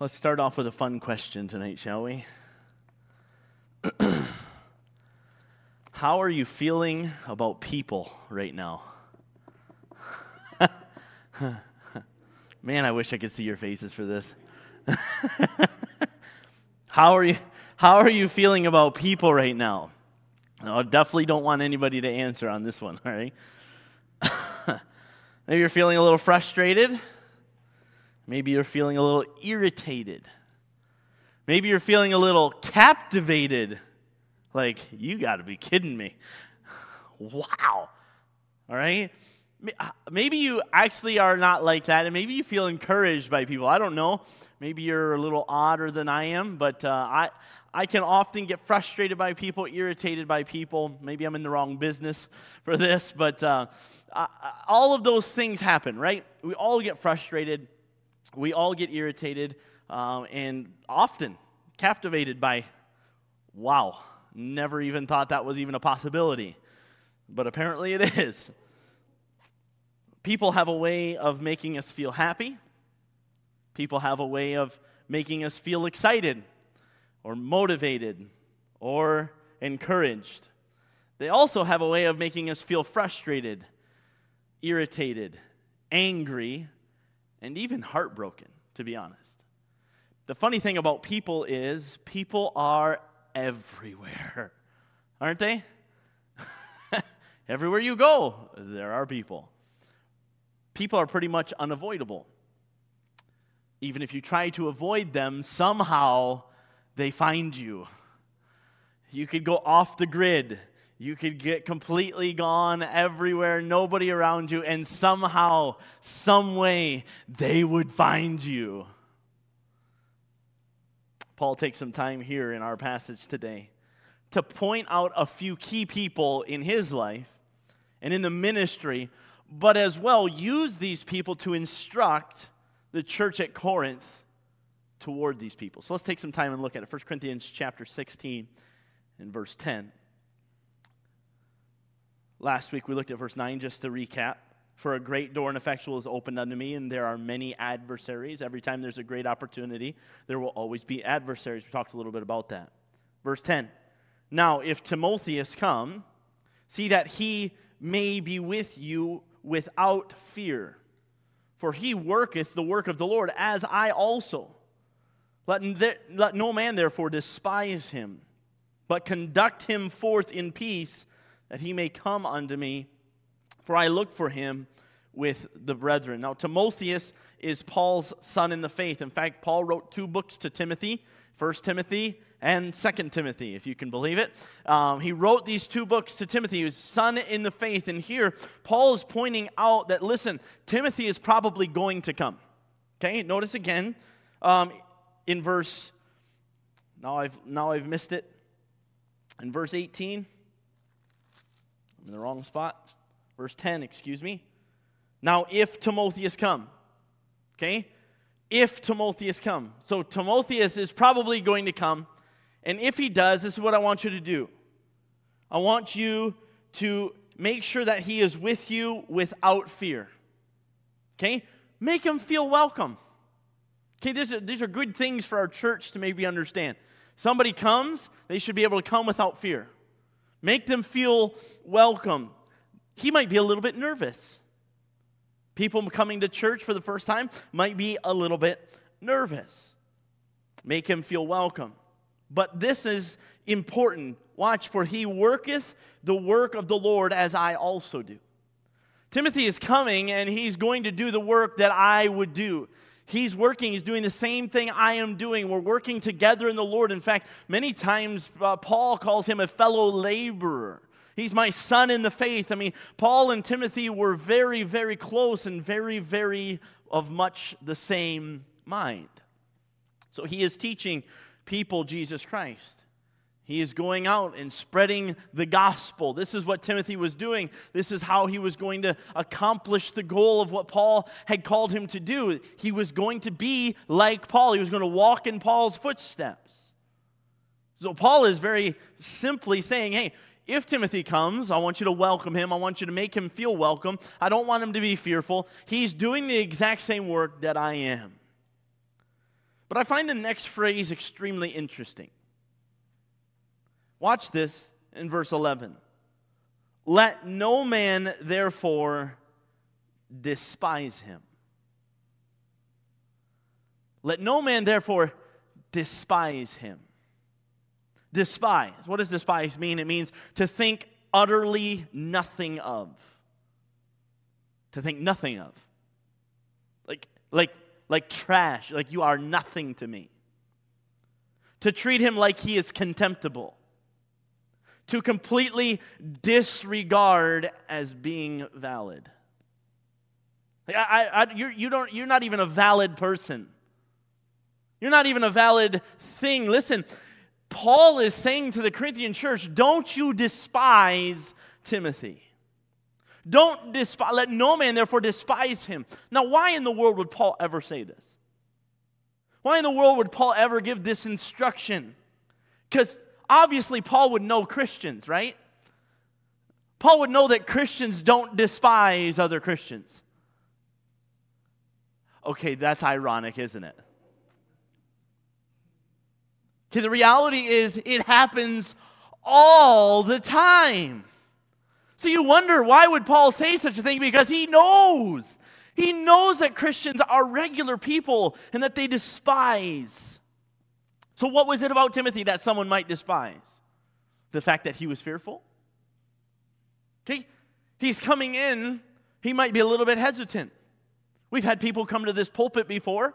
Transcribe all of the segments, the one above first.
Let's start off with a fun question tonight, shall we? How are you feeling about people right now? Man, I wish I could see your faces for this. how are you how are you feeling about people right now? I definitely don't want anybody to answer on this one, all right? Maybe you're feeling a little frustrated. Maybe you're feeling a little irritated. Maybe you're feeling a little captivated. Like, you got to be kidding me. Wow. All right? Uh, maybe you actually are not like that, and maybe you feel encouraged by people. I don't know. Maybe you're a little odder than I am, but uh, I, I can often get frustrated by people, irritated by people. Maybe I'm in the wrong business for this, but uh, I, all of those things happen, right? We all get frustrated, we all get irritated, uh, and often captivated by, wow, never even thought that was even a possibility. But apparently it is. People have a way of making us feel happy. People have a way of making us feel excited or motivated or encouraged. They also have a way of making us feel frustrated, irritated, angry, and even heartbroken, to be honest. The funny thing about people is people are everywhere, aren't they? Everywhere you go, there are people people are pretty much unavoidable. Even if you try to avoid them, somehow they find you. You could go off the grid. You could get completely gone everywhere, nobody around you, and somehow, some way, they would find you. Paul takes some time here in our passage today to point out a few key people in his life and in the ministry but as well use these people to instruct the church at Corinth toward these people. So let's take some time and look at it. 1 Corinthians chapter 16 and verse 10. Last week we looked at verse 9 just to recap. For a great door and effectual is opened unto me, and there are many adversaries. Every time there's a great opportunity, there will always be adversaries. We talked a little bit about that. Verse 10 Now, if Timotheus come, see that he may be with you without fear. For he worketh the work of the Lord, as I also. Let, let no man therefore despise him, but conduct him forth in peace, that he may come unto me. For I look for him with the brethren. Now, Timotheus is Paul's son in the faith. In fact, Paul wrote two books to Timothy First Timothy and Second Timothy, if you can believe it. Um, he wrote these two books to Timothy, his son in the faith. And here, Paul is pointing out that, listen, Timothy is probably going to come. Okay, notice again um, in verse, now I've, now I've missed it. In verse 18, I'm in the wrong spot. Verse 10, excuse me. Now, if Timotheus come, okay, if Timotheus come. So Timotheus is probably going to come. And if he does, this is what I want you to do. I want you to make sure that he is with you without fear. Okay? Make him feel welcome. Okay, these are, these are good things for our church to maybe understand. Somebody comes, they should be able to come without fear. Make them feel welcome. He might be a little bit nervous. People coming to church for the first time might be a little bit nervous. Make him feel welcome. But this is important. Watch, for he worketh the work of the Lord as I also do. Timothy is coming and he's going to do the work that I would do. He's working, he's doing the same thing I am doing. We're working together in the Lord. In fact, many times uh, Paul calls him a fellow laborer. He's my son in the faith. I mean, Paul and Timothy were very, very close and very, very of much the same mind. So he is teaching people Jesus Christ. He is going out and spreading the gospel. This is what Timothy was doing. This is how he was going to accomplish the goal of what Paul had called him to do. He was going to be like Paul, he was going to walk in Paul's footsteps. So, Paul is very simply saying, hey, if Timothy comes, I want you to welcome him. I want you to make him feel welcome. I don't want him to be fearful. He's doing the exact same work that I am. But I find the next phrase extremely interesting. Watch this in verse 11. Let no man therefore despise him. Let no man therefore despise him. Despise. What does despise mean? It means to think utterly nothing of. To think nothing of. Like, like, like trash, like you are nothing to me. To treat him like he is contemptible. To completely disregard as being valid. I, I, you're, you don't, you're not even a valid person. You're not even a valid thing. Listen, Paul is saying to the Corinthian church, don't you despise Timothy. Don't despise, let no man therefore despise him. Now, why in the world would Paul ever say this? Why in the world would Paul ever give this instruction? Because obviously, Paul would know Christians, right? Paul would know that Christians don't despise other Christians. Okay, that's ironic, isn't it? Okay, the reality is it happens all the time. So you wonder why would Paul say such a thing? Because he knows. He knows that Christians are regular people and that they despise. So what was it about Timothy that someone might despise? The fact that he was fearful? Okay? He's coming in, he might be a little bit hesitant. We've had people come to this pulpit before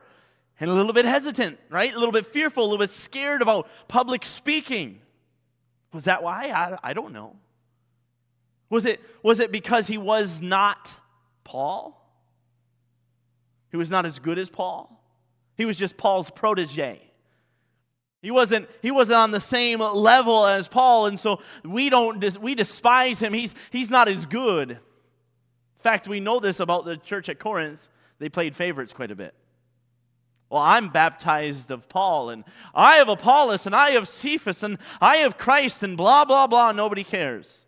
and a little bit hesitant, right? A little bit fearful, a little bit scared about public speaking. Was that why? I, I don't know. Was it, was it because he was not Paul? He was not as good as Paul? He was just Paul's protege. He wasn't, he wasn't on the same level as Paul, and so we don't we despise him. He's, he's not as good. In fact, we know this about the church at Corinth they played favorites quite a bit. Well, I'm baptized of Paul, and I have Apollos, and I have Cephas, and I have Christ, and blah, blah, blah. Nobody cares.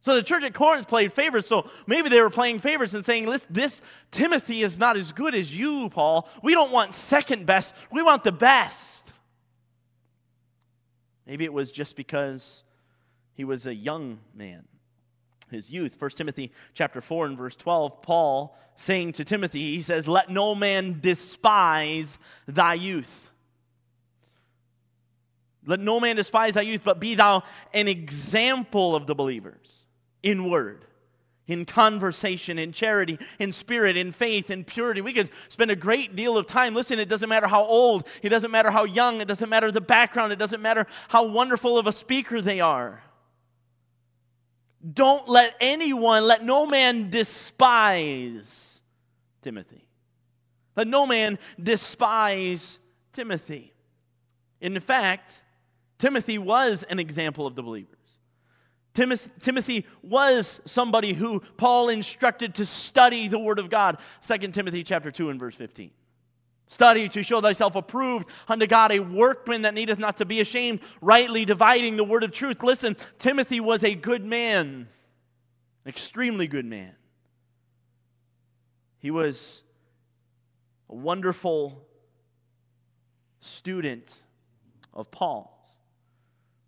So the church at Corinth played favorites. So maybe they were playing favorites and saying, Listen, this Timothy is not as good as you, Paul. We don't want second best, we want the best. Maybe it was just because he was a young man his youth. 1 Timothy chapter 4 and verse 12, Paul saying to Timothy, he says, Let no man despise thy youth. Let no man despise thy youth, but be thou an example of the believers in word, in conversation, in charity, in spirit, in faith, in purity. We could spend a great deal of time. Listen, it doesn't matter how old, it doesn't matter how young, it doesn't matter the background, it doesn't matter how wonderful of a speaker they are. Don't let anyone, let no man despise Timothy. Let no man despise Timothy. In fact, Timothy was an example of the believers. Timothy was somebody who Paul instructed to study the Word of God. 2 Timothy chapter 2 and verse 15. Study to show thyself approved unto God, a workman that needeth not to be ashamed, rightly dividing the word of truth. Listen, Timothy was a good man, extremely good man. He was a wonderful student of Paul's.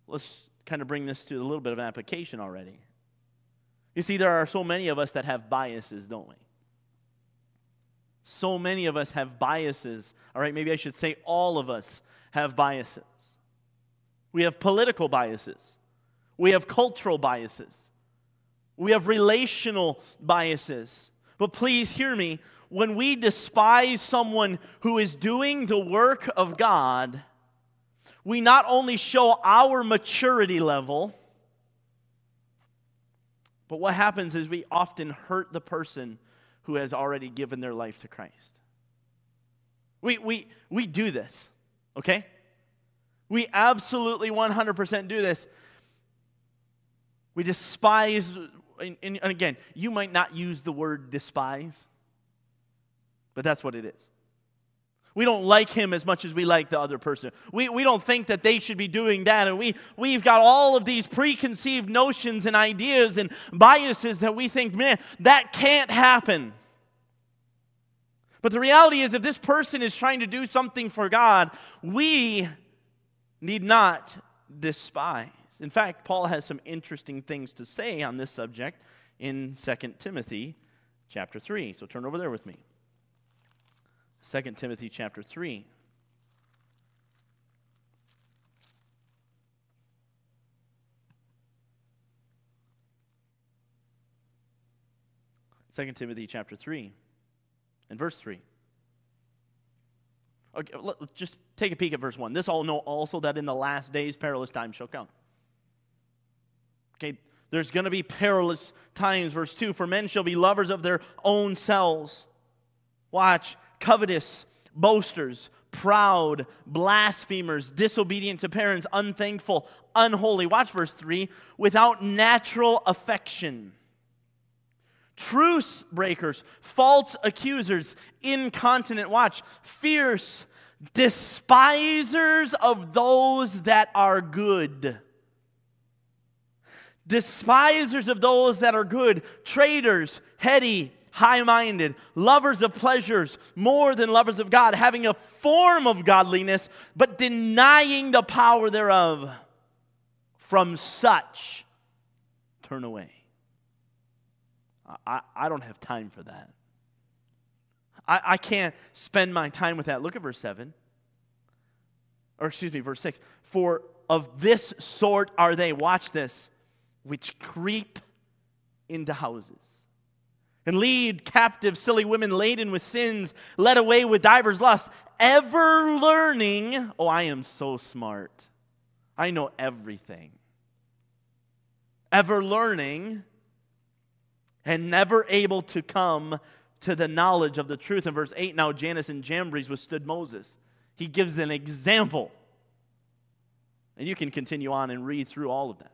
Let's kind of bring this to a little bit of an application already. You see, there are so many of us that have biases, don't we? So many of us have biases. All right, maybe I should say all of us have biases. We have political biases, we have cultural biases, we have relational biases. But please hear me when we despise someone who is doing the work of God, we not only show our maturity level, but what happens is we often hurt the person who has already given their life to Christ. We, we, we do this, okay? We absolutely 100% do this. We despise, and, and again, you might not use the word despise, but that's what it is. We don't like him as much as we like the other person. We, we don't think that they should be doing that. And we, we've got all of these preconceived notions and ideas and biases that we think, man, that can't happen. But the reality is, if this person is trying to do something for God, we need not despise. In fact, Paul has some interesting things to say on this subject in 2 Timothy chapter 3. So turn over there with me. 2 Timothy chapter 3. Second Timothy chapter 3 and verse 3. Okay, let, just take a peek at verse 1. This all know also that in the last days perilous times shall come. Okay, there's going to be perilous times. Verse 2 For men shall be lovers of their own selves. Watch, covetous, boasters, proud, blasphemers, disobedient to parents, unthankful, unholy. Watch verse 3 without natural affection. Truce breakers, false accusers, incontinent, watch, fierce, despisers of those that are good despisers of those that are good, traitors, heady, high minded, lovers of pleasures more than lovers of God, having a form of godliness, but denying the power thereof. From such, turn away. I, I don't have time for that. I, I can't spend my time with that. Look at verse 7. Or excuse me, verse 6. For of this sort are they. Watch this which creep into houses and lead captive silly women laden with sins, led away with divers lusts, ever learning. Oh, I am so smart. I know everything. Ever learning and never able to come to the knowledge of the truth. In verse 8, now Jannes and Jambres withstood Moses. He gives an example. And you can continue on and read through all of that.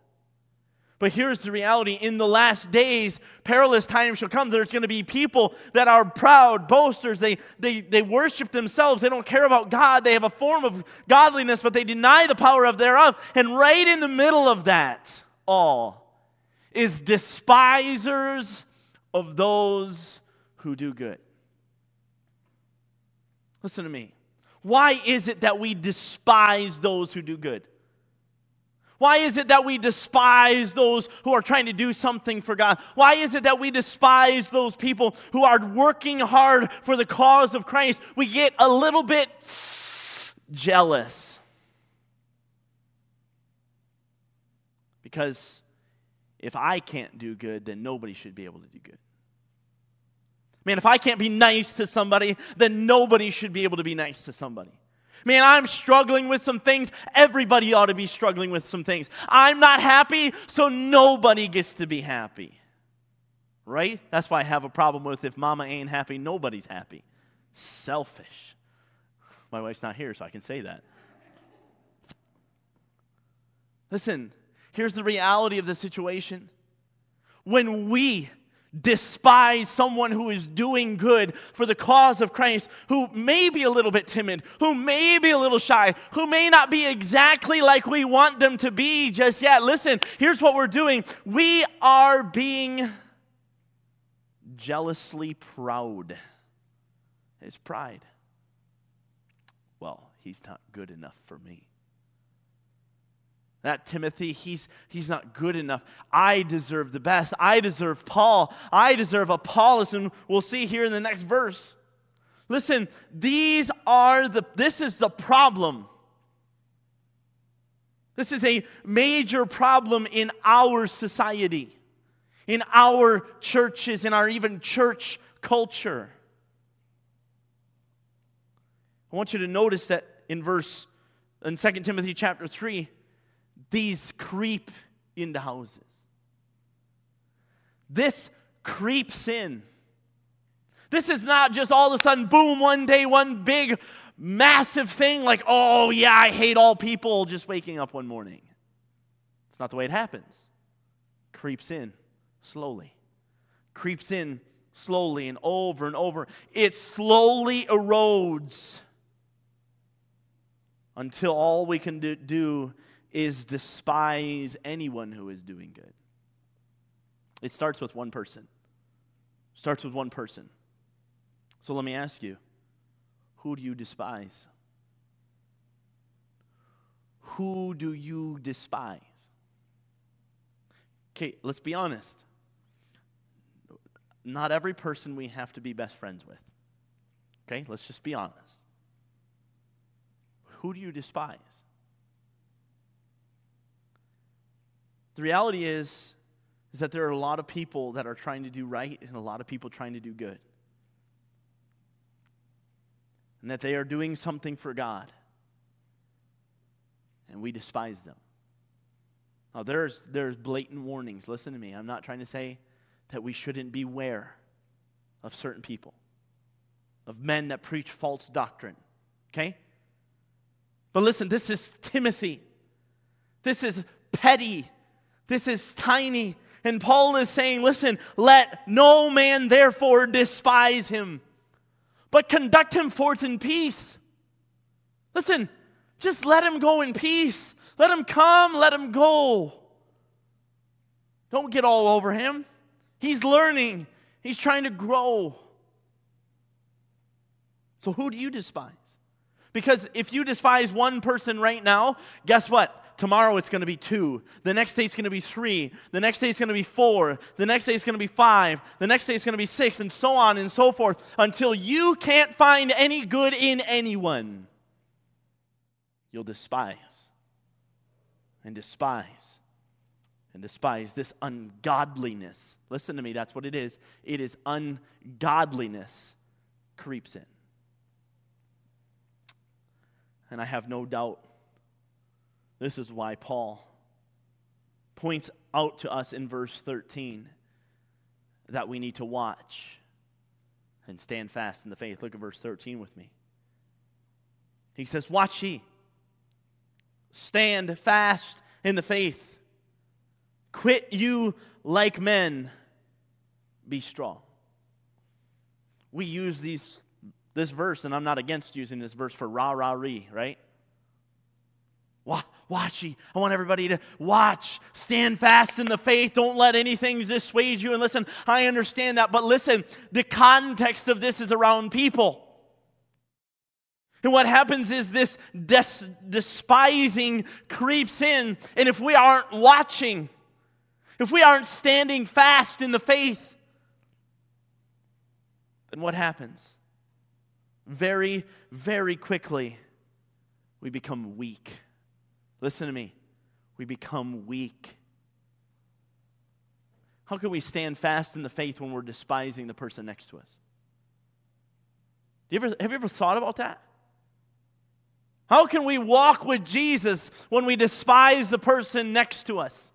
But here's the reality in the last days, perilous times shall come. There's going to be people that are proud, boasters. They, they, they worship themselves. They don't care about God. They have a form of godliness, but they deny the power of thereof. And right in the middle of that all is despisers of those who do good. Listen to me. Why is it that we despise those who do good? Why is it that we despise those who are trying to do something for God? Why is it that we despise those people who are working hard for the cause of Christ? We get a little bit jealous. Because if I can't do good, then nobody should be able to do good. Man, if I can't be nice to somebody, then nobody should be able to be nice to somebody. Man, I'm struggling with some things. Everybody ought to be struggling with some things. I'm not happy, so nobody gets to be happy. Right? That's why I have a problem with if mama ain't happy, nobody's happy. Selfish. My wife's not here, so I can say that. Listen, here's the reality of the situation. When we despise someone who is doing good for the cause of Christ, who may be a little bit timid, who may be a little shy, who may not be exactly like we want them to be just yet. Listen, here's what we're doing we are being jealously proud. It's pride. Well, he's not good enough for me that Timothy, he's, he's not good enough. I deserve the best. I deserve Paul. I deserve Apollos. And we'll see here in the next verse. Listen, these are the, this is the problem. This is a major problem in our society, in our churches, in our even church culture. I want you to notice that in verse in 2 Timothy chapter 3, these creep into houses. This creeps in. This is not just all of a sudden, boom, one day, one big, massive thing like, oh, yeah, I hate all people just waking up one morning. It's not the way it happens. Creeps in slowly. Creeps in slowly and over and over. It slowly erodes until all we can do is despise anyone who is doing good. It starts with one person. Starts with one person. So let me ask you who do you despise? Who do you despise? Okay, let's be honest. Not every person we have to be best friends with. Okay, let's just be honest. Who do you despise? The reality is, is that there are a lot of people that are trying to do right and a lot of people trying to do good. And that they are doing something for God. And we despise them. Now, there's, there's blatant warnings. Listen to me. I'm not trying to say that we shouldn't beware of certain people, of men that preach false doctrine. Okay? But listen, this is Timothy. This is petty. This is tiny. And Paul is saying, listen, let no man therefore despise him, but conduct him forth in peace. Listen, just let him go in peace. Let him come, let him go. Don't get all over him. He's learning, he's trying to grow. So, who do you despise? Because if you despise one person right now, guess what? Tomorrow it's going to be two. The next day it's going to be three. The next day it's going to be four. The next day it's going to be five. The next day it's going to be six, and so on and so forth until you can't find any good in anyone. You'll despise and despise and despise this ungodliness. Listen to me, that's what it is. It is ungodliness creeps in. And I have no doubt this is why Paul points out to us in verse 13 that we need to watch and stand fast in the faith. Look at verse 13 with me. He says, Watch ye, stand fast in the faith, quit you like men, be strong. We use these, this verse, and I'm not against using this verse for rah rah ree, right? Watch ye. I want everybody to watch. Stand fast in the faith. Don't let anything dissuade you. And listen, I understand that. But listen, the context of this is around people. And what happens is this des- despising creeps in. And if we aren't watching, if we aren't standing fast in the faith, then what happens? Very, very quickly, we become weak. Listen to me. We become weak. How can we stand fast in the faith when we're despising the person next to us? You ever, have you ever thought about that? How can we walk with Jesus when we despise the person next to us?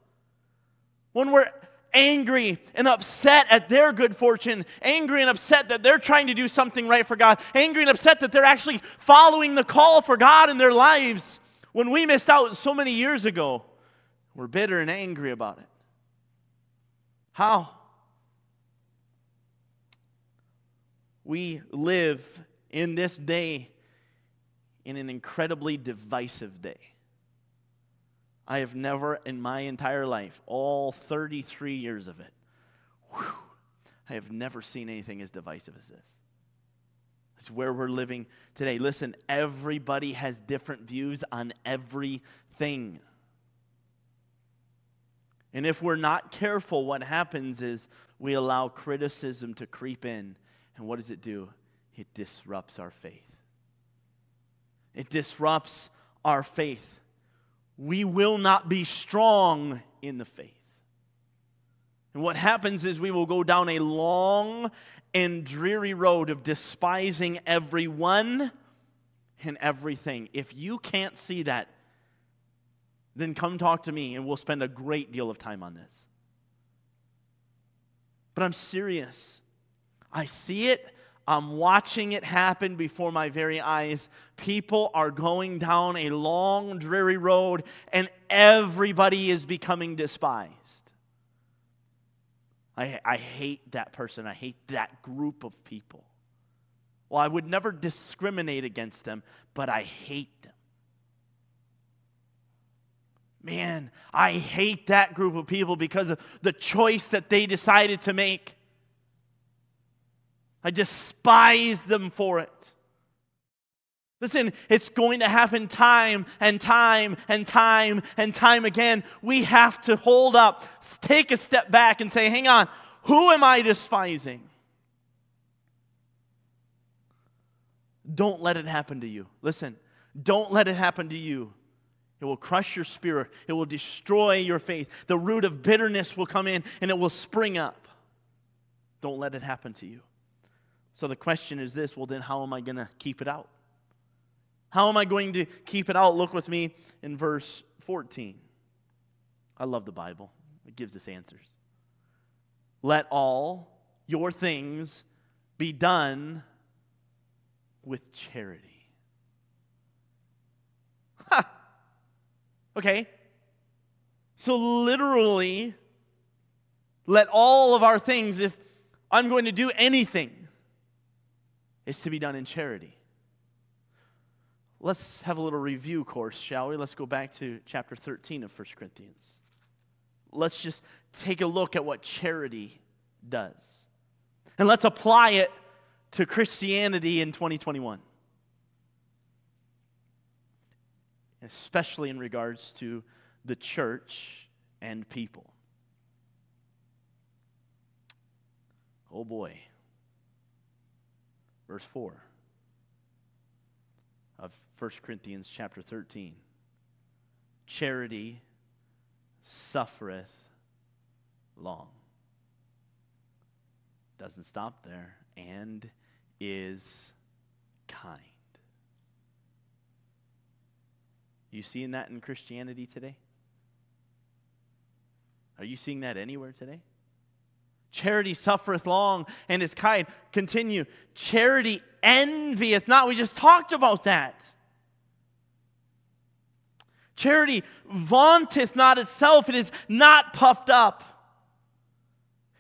When we're angry and upset at their good fortune, angry and upset that they're trying to do something right for God, angry and upset that they're actually following the call for God in their lives when we missed out so many years ago, we're bitter and angry about it. How? We live in this day in an incredibly divisive day. I have never in my entire life, all 33 years of it, whew, I have never seen anything as divisive as this. It's where we're living today. Listen, everybody has different views on everything. And if we're not careful, what happens is we allow criticism to creep in. And what does it do? It disrupts our faith. It disrupts our faith. We will not be strong in the faith. And what happens is we will go down a long and dreary road of despising everyone and everything. If you can't see that, then come talk to me and we'll spend a great deal of time on this. But I'm serious. I see it. I'm watching it happen before my very eyes. People are going down a long, dreary road, and everybody is becoming despised. I, I hate that person. I hate that group of people. Well, I would never discriminate against them, but I hate them. Man, I hate that group of people because of the choice that they decided to make. I despise them for it. Listen, it's going to happen time and time and time and time again. We have to hold up, take a step back, and say, hang on, who am I despising? Don't let it happen to you. Listen, don't let it happen to you. It will crush your spirit, it will destroy your faith. The root of bitterness will come in and it will spring up. Don't let it happen to you. So the question is this well, then how am I going to keep it out? How am I going to keep it out? Look with me in verse 14. I love the Bible, it gives us answers. Let all your things be done with charity. Ha! Okay. So, literally, let all of our things, if I'm going to do anything, is to be done in charity. Let's have a little review course, shall we? Let's go back to chapter 13 of 1 Corinthians. Let's just take a look at what charity does. And let's apply it to Christianity in 2021. Especially in regards to the church and people. Oh boy. Verse 4 of 1 Corinthians chapter 13. Charity suffereth long. Doesn't stop there. And is kind. You seeing that in Christianity today? Are you seeing that anywhere today? Charity suffereth long and is kind. Continue. Charity envieth not. We just talked about that. Charity vaunteth not itself, it is not puffed up.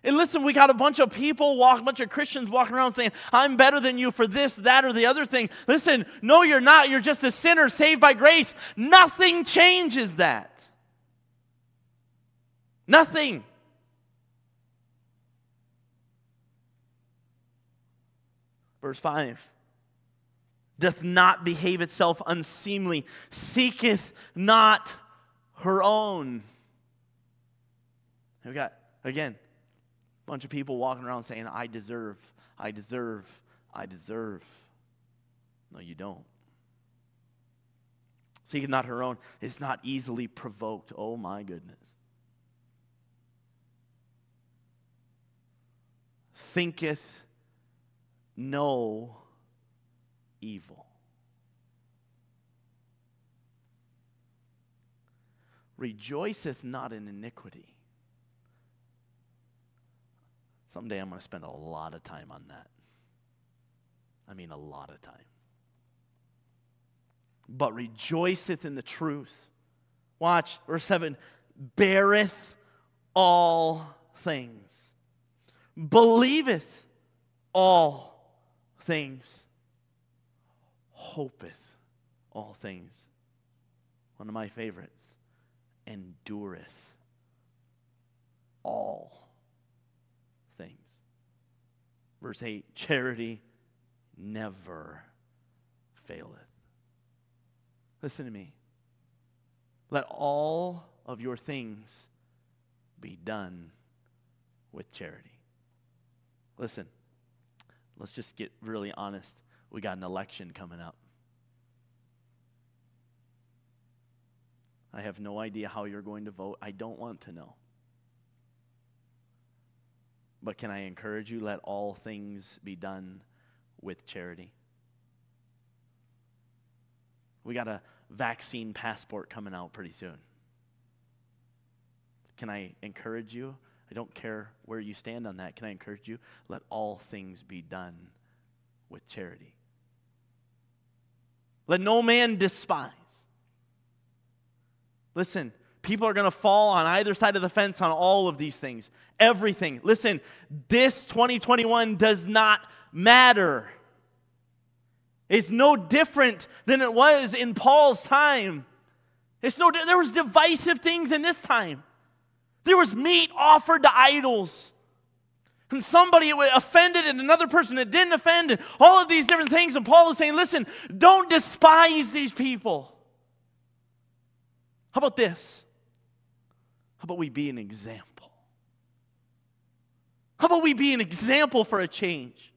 And listen, we got a bunch of people, walk, a bunch of Christians walking around saying, I'm better than you for this, that, or the other thing. Listen, no, you're not. You're just a sinner saved by grace. Nothing changes that. Nothing. Verse 5 doth not behave itself unseemly, seeketh not her own. We got, again, a bunch of people walking around saying, I deserve, I deserve, I deserve. No, you don't. Seeketh not her own, is not easily provoked. Oh my goodness. Thinketh no evil. Rejoiceth not in iniquity. Someday I'm going to spend a lot of time on that. I mean, a lot of time. But rejoiceth in the truth. Watch, verse 7 beareth all things, believeth all things, hopeth all things. One of my favorites, endureth all things. Verse 8 charity never faileth. Listen to me. Let all of your things be done with charity. Listen, let's just get really honest. We got an election coming up. I have no idea how you're going to vote. I don't want to know. But can I encourage you? Let all things be done with charity. We got a vaccine passport coming out pretty soon. Can I encourage you? I don't care where you stand on that. Can I encourage you? Let all things be done with charity. Let no man despise. Listen, people are going to fall on either side of the fence on all of these things. Everything. Listen, this 2021 does not matter. It's no different than it was in Paul's time. It's no there was divisive things in this time. There was meat offered to idols. And somebody offended and another person that didn't offend, and all of these different things. And Paul is saying, listen, don't despise these people. How about this? How about we be an example? How about we be an example for a change?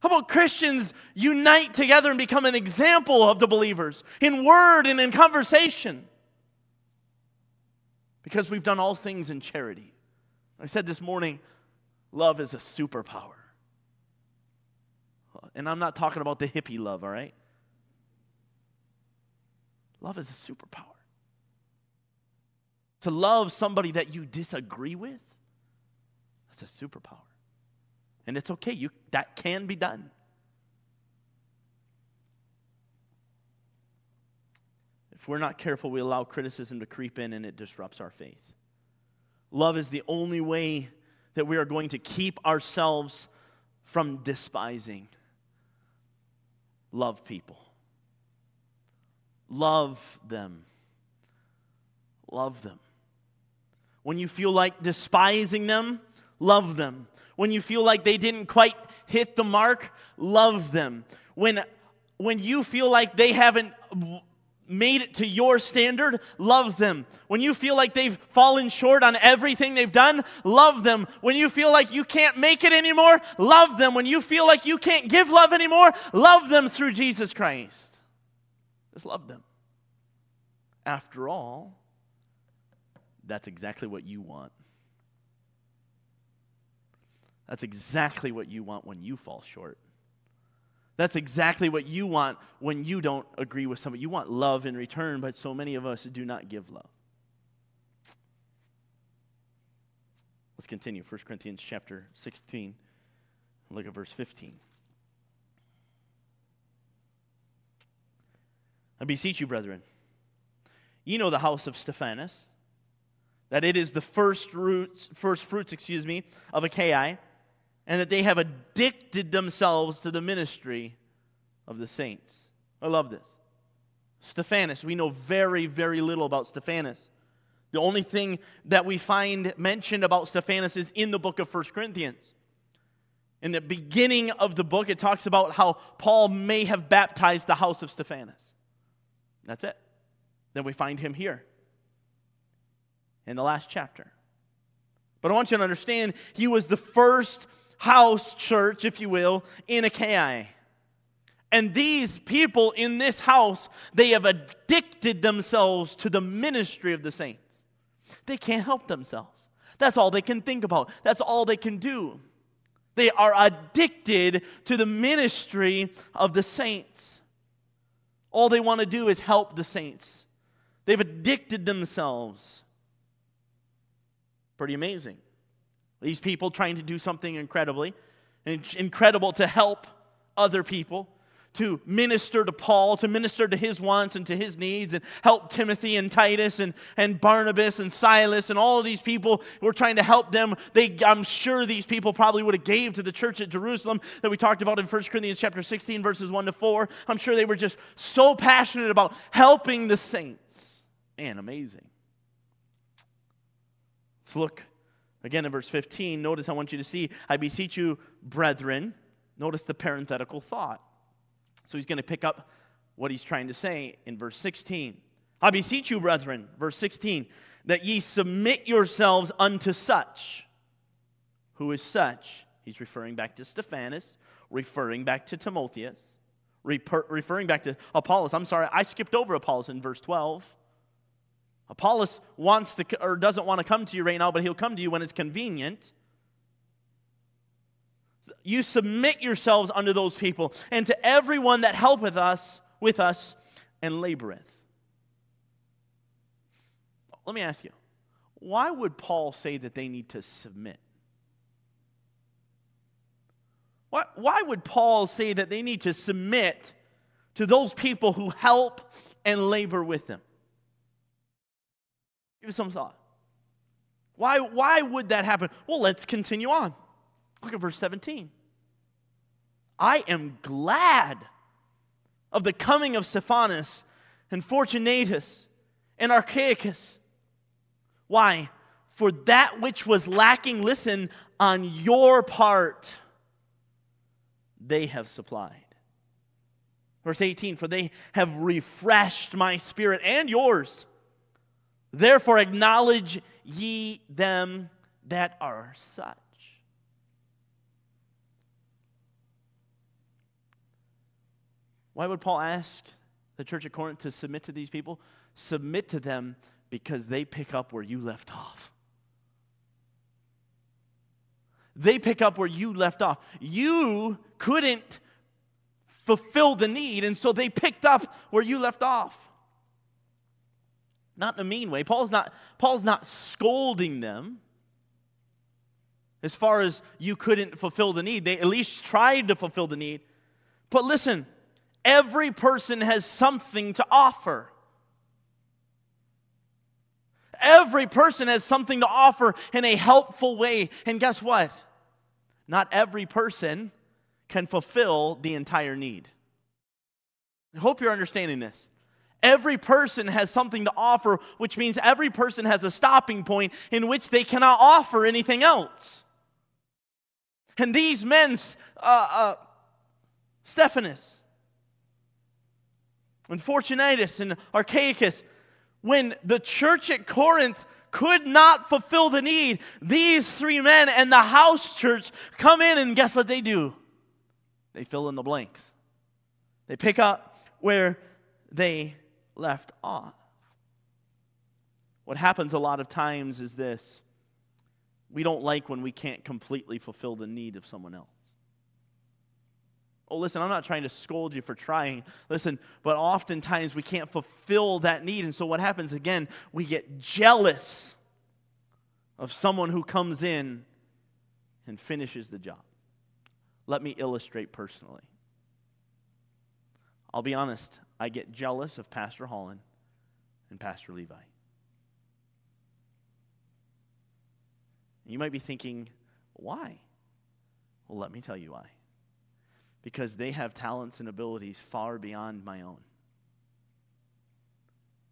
How about Christians unite together and become an example of the believers in word and in conversation? Because we've done all things in charity. I said this morning, love is a superpower. And I'm not talking about the hippie love, all right? Love is a superpower. To love somebody that you disagree with, that's a superpower. And it's okay, you, that can be done. We're not careful, we allow criticism to creep in and it disrupts our faith. Love is the only way that we are going to keep ourselves from despising. Love people. Love them. Love them. When you feel like despising them, love them. When you feel like they didn't quite hit the mark, love them. When, when you feel like they haven't made it to your standard, love them. When you feel like they've fallen short on everything they've done, love them. When you feel like you can't make it anymore, love them. When you feel like you can't give love anymore, love them through Jesus Christ. Just love them. After all, that's exactly what you want. That's exactly what you want when you fall short. That's exactly what you want when you don't agree with somebody. You want love in return, but so many of us do not give love. Let's continue. 1 Corinthians chapter 16. Look at verse 15. I beseech you, brethren, you know the house of Stephanas, that it is the first roots, first fruits, excuse me, of Achaia, and that they have addicted themselves to the ministry of the saints. I love this. Stephanas, we know very, very little about Stephanas. The only thing that we find mentioned about Stephanas is in the book of First Corinthians. In the beginning of the book, it talks about how Paul may have baptized the house of Stephanas. That's it. Then we find him here in the last chapter. But I want you to understand, he was the first house church, if you will, in Achaia. And these people in this house, they have addicted themselves to the ministry of the saints. They can't help themselves. That's all they can think about. That's all they can do. They are addicted to the ministry of the saints. All they want to do is help the saints. They've addicted themselves. Pretty amazing. These people trying to do something incredibly, incredible to help other people, to minister to Paul, to minister to his wants and to his needs, and help Timothy and Titus and, and Barnabas and Silas and all of these people were trying to help them. They, I'm sure these people probably would have gave to the church at Jerusalem that we talked about in 1 Corinthians chapter 16, verses 1 to 4. I'm sure they were just so passionate about helping the saints. Man, amazing. Let's look Again, in verse 15, notice I want you to see, I beseech you, brethren. Notice the parenthetical thought. So he's going to pick up what he's trying to say in verse 16. I beseech you, brethren, verse 16, that ye submit yourselves unto such. Who is such? He's referring back to Stephanas, referring back to Timotheus, referring back to Apollos. I'm sorry, I skipped over Apollos in verse 12. Apollos wants to or doesn't want to come to you right now, but he'll come to you when it's convenient. You submit yourselves unto those people and to everyone that helpeth us with us and laboreth. Let me ask you, why would Paul say that they need to submit? Why, why would Paul say that they need to submit to those people who help and labor with them? Give it some thought. Why, why would that happen? Well, let's continue on. Look at verse 17. I am glad of the coming of Stephanas and Fortunatus and Achaicus. Why? For that which was lacking, listen, on your part, they have supplied. Verse 18, for they have refreshed my spirit and yours. Therefore, acknowledge ye them that are such. Why would Paul ask the church at Corinth to submit to these people? Submit to them because they pick up where you left off. They pick up where you left off. You couldn't fulfill the need, and so they picked up where you left off. Not in a mean way. Paul's not, Paul's not scolding them as far as you couldn't fulfill the need. They at least tried to fulfill the need. But listen, Every person has something to offer. Every person has something to offer in a helpful way. And guess what? Not every person can fulfill the entire need. I hope you're understanding this. Every person has something to offer, which means every person has a stopping point in which they cannot offer anything else. And these men, uh, uh, Stephanas, and Fortunatus and Achaicus, when the church at Corinth could not fulfill the need, these three men and the house church come in and guess what they do? They fill in the blanks. They pick up where they left off. What happens a lot of times is this we don't like when we can't completely fulfill the need of someone else. Oh, listen, I'm not trying to scold you for trying. Listen, but oftentimes we can't fulfill that need. And so what happens again, we get jealous of someone who comes in and finishes the job. Let me illustrate personally. I'll be honest, I get jealous of Pastor Holland and Pastor Levi. You might be thinking, why? Well, let me tell you why because they have talents and abilities far beyond my own.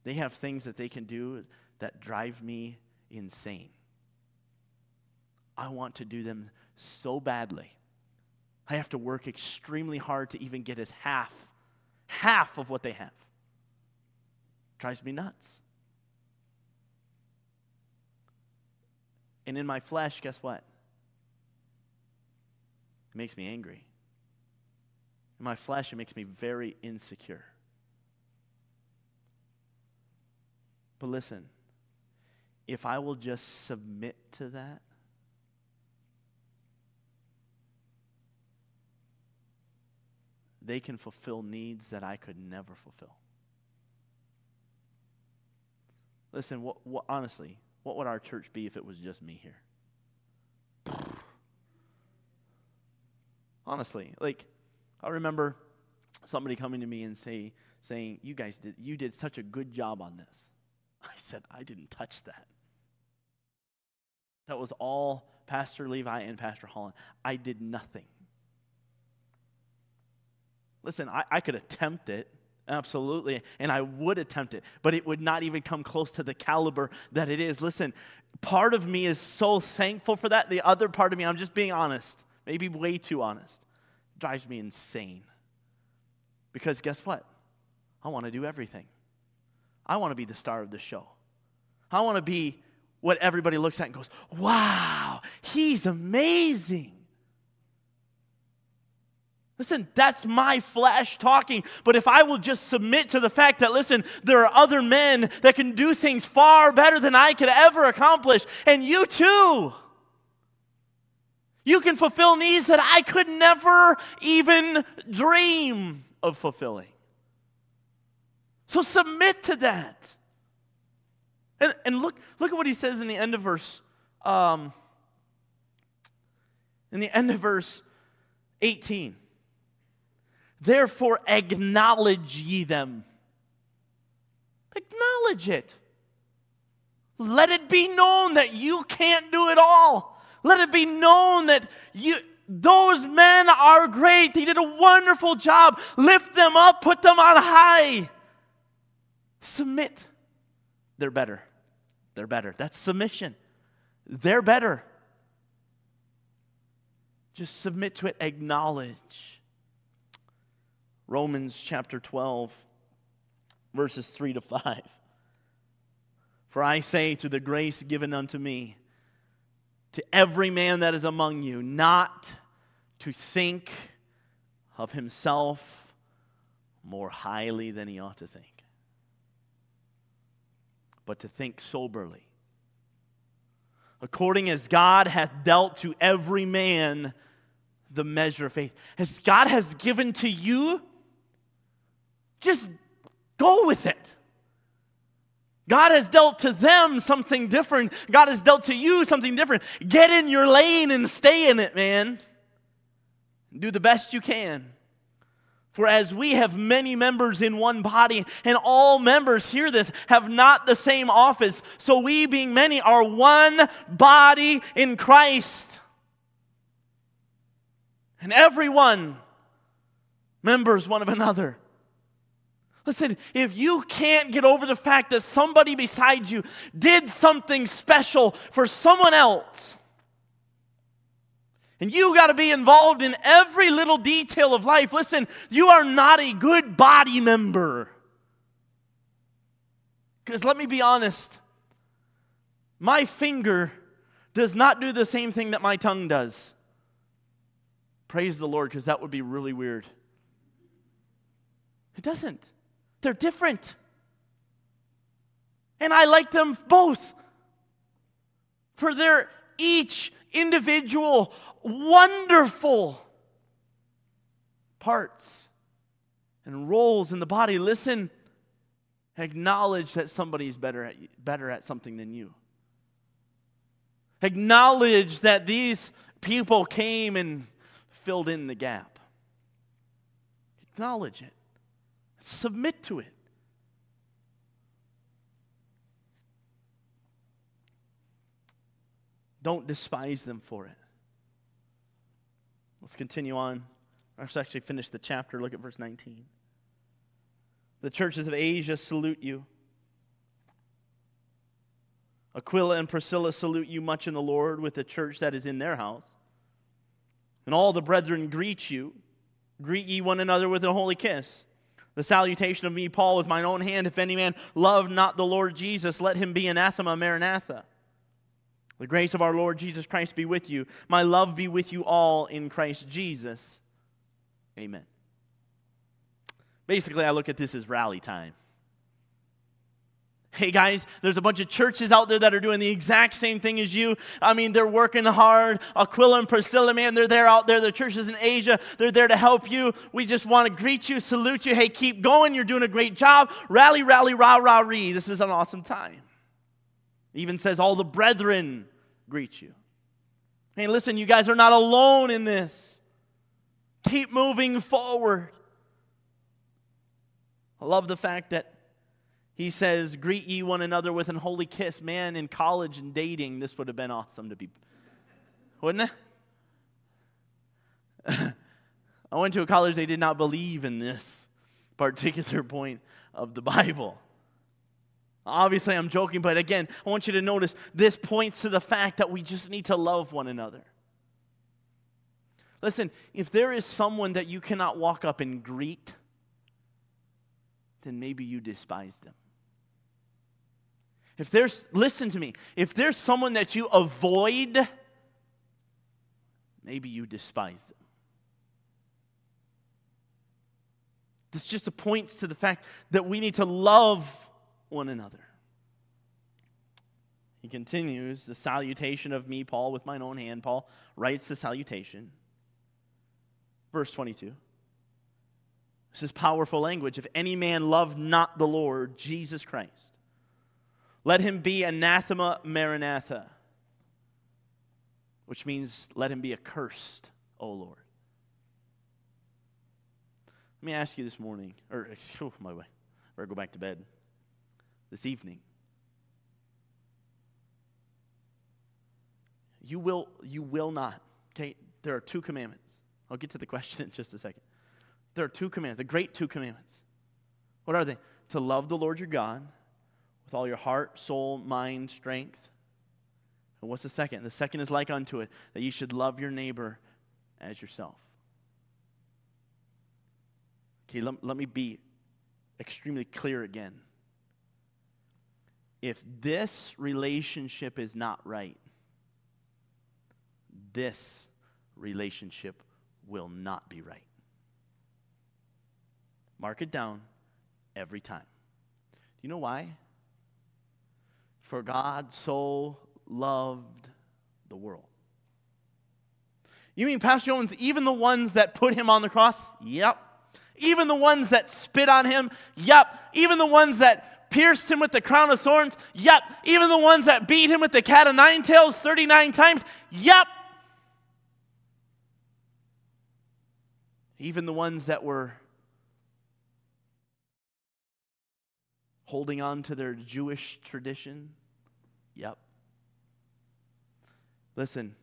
They have things that they can do that drive me insane. I want to do them so badly. I have to work extremely hard to even get as half, half of what they have. Drives me nuts. And in my flesh, guess what? It makes me angry. In my flesh, it makes me very insecure. But listen, if I will just submit to that, they can fulfill needs that I could never fulfill. Listen, what, what, honestly, what would our church be if it was just me here? honestly, like, I remember somebody coming to me and say, saying, You guys did, you did such a good job on this. I said, I didn't touch that. That was all Pastor Levi and Pastor Holland. I did nothing. Listen, I, I could attempt it, absolutely, and I would attempt it, but it would not even come close to the caliber that it is. Listen, part of me is so thankful for that. The other part of me, I'm just being honest, maybe way too honest drives me insane. Because guess what? I want to do everything. I want to be the star of the show. I want to be what everybody looks at and goes, wow, he's amazing. Listen, that's my flesh talking. But if I will just submit to the fact that, listen, there are other men that can do things far better than I could ever accomplish, and you too. You can fulfill needs that I could never even dream of fulfilling. So submit to that. And, and look, look at what he says in the end of verse. Um, in the end of verse 18. Therefore, acknowledge ye them. Acknowledge it. Let it be known that you can't do it all. Let it be known that you, those men are great. They did a wonderful job. Lift them up, put them on high. Submit. They're better. They're better. That's submission. They're better. Just submit to it, acknowledge. Romans chapter 12, verses 3 to 5. For I say, through the grace given unto me, to every man that is among you, not to think of himself more highly than he ought to think, but to think soberly, according as God hath dealt to every man the measure of faith. As God has given to you, just go with it. God has dealt to them something different. God has dealt to you something different. Get in your lane and stay in it, man. Do the best you can. For as we have many members in one body, and all members, hear this, have not the same office, so we, being many, are one body in Christ. And everyone members one of another. Listen, if you can't get over the fact that somebody beside you did something special for someone else, and you got to be involved in every little detail of life, listen, you are not a good body member. Because let me be honest, my finger does not do the same thing that my tongue does. Praise the Lord, because that would be really weird. It doesn't. They're different. And I like them both for their each individual wonderful parts and roles in the body. Listen, acknowledge that somebody is better at, better at something than you. Acknowledge that these people came and filled in the gap. Acknowledge it. Submit to it. Don't despise them for it. Let's continue on. Let's actually finish the chapter. Look at verse 19. The churches of Asia salute you. Aquila and Priscilla salute you much in the Lord with the church that is in their house. And all the brethren greet you. Greet ye one another with a holy kiss. The salutation of me, Paul, with mine own hand. If any man love not the Lord Jesus, let him be anathema, maranatha. The grace of our Lord Jesus Christ be with you. My love be with you all in Christ Jesus. Amen. Basically, I look at this as rally time. Hey guys, there's a bunch of churches out there that are doing the exact same thing as you. I mean, they're working hard. Aquila and Priscilla, man, they're there out there. The churches in Asia, they're there to help you. We just want to greet you, salute you. Hey, keep going. You're doing a great job. Rally, rally, rah, rah, ree. This is an awesome time. Even says all the brethren greet you. Hey, listen, you guys are not alone in this. Keep moving forward. I love the fact that he says, Greet ye one another with an holy kiss. Man, in college and dating, this would have been awesome to be, wouldn't it? I went to a college, they did not believe in this particular point of the Bible. Obviously, I'm joking, but again, I want you to notice this points to the fact that we just need to love one another. Listen, if there is someone that you cannot walk up and greet, then maybe you despise them. If there's, listen to me, if there's someone that you avoid, maybe you despise them. This just points to the fact that we need to love one another. He continues the salutation of me, Paul, with mine own hand. Paul writes the salutation. Verse 22. This is powerful language. If any man love not the Lord Jesus Christ, let him be anathema maranatha, which means let him be accursed, O Lord. Let me ask you this morning, or oh my way, or go back to bed this evening. You will, you will not. Okay, there are two commandments. I'll get to the question in just a second. There are two commandments, the great two commandments. What are they? To love the Lord your God with all your heart, soul, mind, strength. And what's the second? The second is like unto it, that you should love your neighbor as yourself. Okay, let, let me be extremely clear again. If this relationship is not right, this relationship will not be right. Mark it down every time. Do you know why? For God so loved the world. You mean, Pastor Jones, even the ones that put him on the cross? Yep. Even the ones that spit on him? Yep. Even the ones that pierced him with the crown of thorns? Yep. Even the ones that beat him with the cat of nine tails 39 times? Yep. Even the ones that were holding on to their Jewish tradition? Yep. Listen,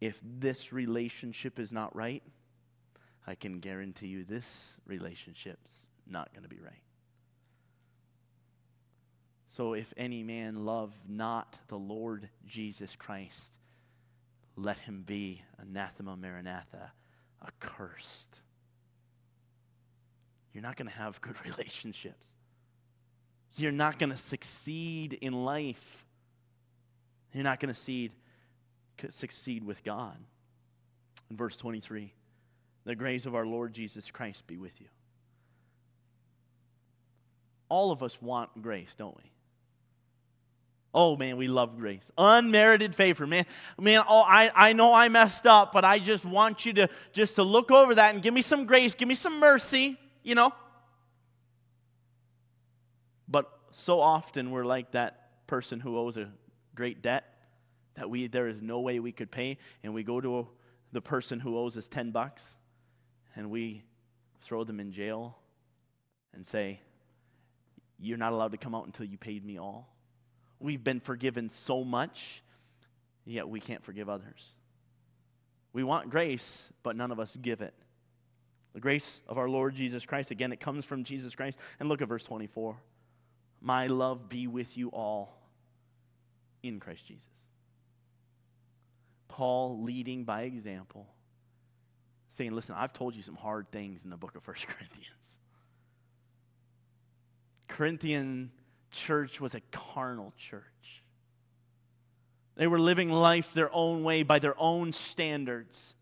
if this relationship is not right, I can guarantee you this relationship's not going to be right. So if any man love not the Lord Jesus Christ, let him be anathema maranatha, accursed. You're not going to have good relationships. You're not going to succeed in life. You're not going to succeed with God. In verse 23, the grace of our Lord Jesus Christ be with you. All of us want grace, don't we? Oh man, we love grace. Unmerited favor. Man, man, oh I, I know I messed up, but I just want you to just to look over that and give me some grace, give me some mercy, you know? But so often we're like that person who owes a great debt that we there is no way we could pay and we go to the person who owes us 10 bucks and we throw them in jail and say you're not allowed to come out until you paid me all. We've been forgiven so much yet we can't forgive others. We want grace but none of us give it. The grace of our lord jesus christ again it comes from jesus christ. And look at verse 24 my love be with you all in christ jesus Paul leading by example, saying, Listen, I've told you some hard things in the book of First Corinthians. Corinthian church was a carnal church. They were living life their own way by their own standards.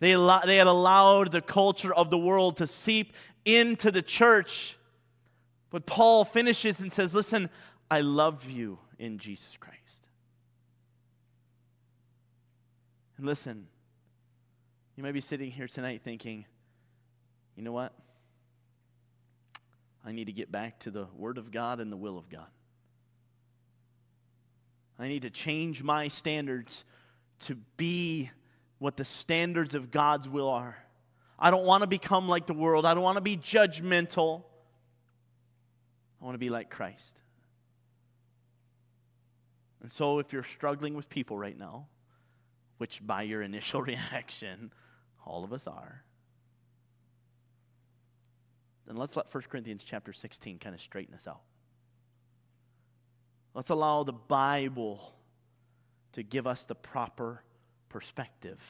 They, they had allowed the culture of the world to seep into the church. But Paul finishes and says, Listen, I love you in Jesus Christ. And listen, you may be sitting here tonight thinking, you know what? I need to get back to the Word of God and the will of God. I need to change my standards to be what the standards of God's will are. I don't want to become like the world. I don't want to be judgmental. I want to be like Christ. And so, if you're struggling with people right now, which by your initial reaction, all of us are, then let's let 1 Corinthians chapter 16 kind of straighten us out. Let's allow the Bible to give us the proper perspective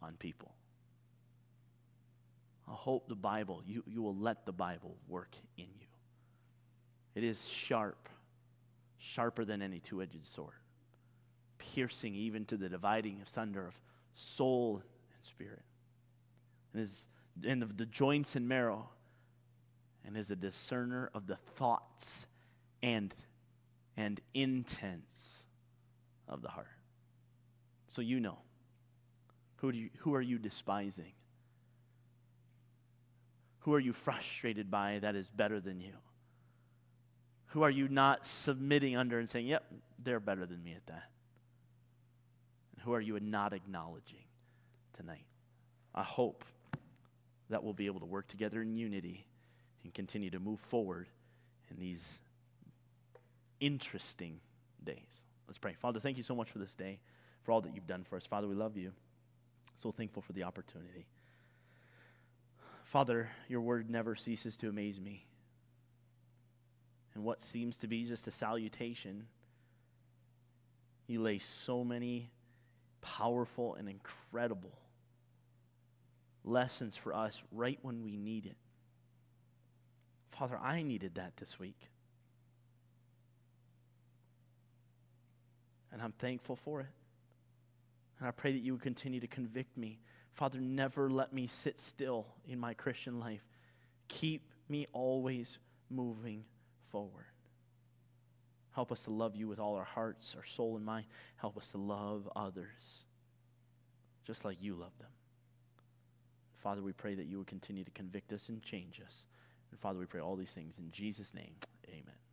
on people. I hope the Bible, you, you will let the Bible work in you. It is sharp, sharper than any two edged sword piercing even to the dividing asunder of soul and spirit, and is of the joints and marrow, and is a discerner of the thoughts and and intents of the heart. So you know. Who, do you, who are you despising? Who are you frustrated by that is better than you? Who are you not submitting under and saying, yep, they're better than me at that? who are you not acknowledging tonight? I hope that we'll be able to work together in unity and continue to move forward in these interesting days. Let's pray. Father, thank you so much for this day, for all that you've done for us. Father, we love you. So thankful for the opportunity. Father, your word never ceases to amaze me. And what seems to be just a salutation, you lay so many powerful and incredible lessons for us right when we need it. Father, I needed that this week. And I'm thankful for it. And I pray that you would continue to convict me. Father, never let me sit still in my Christian life. Keep me always moving forward. Help us to love you with all our hearts, our soul, and mind. Help us to love others just like you love them. Father, we pray that you would continue to convict us and change us. And Father, we pray all these things in Jesus' name. Amen.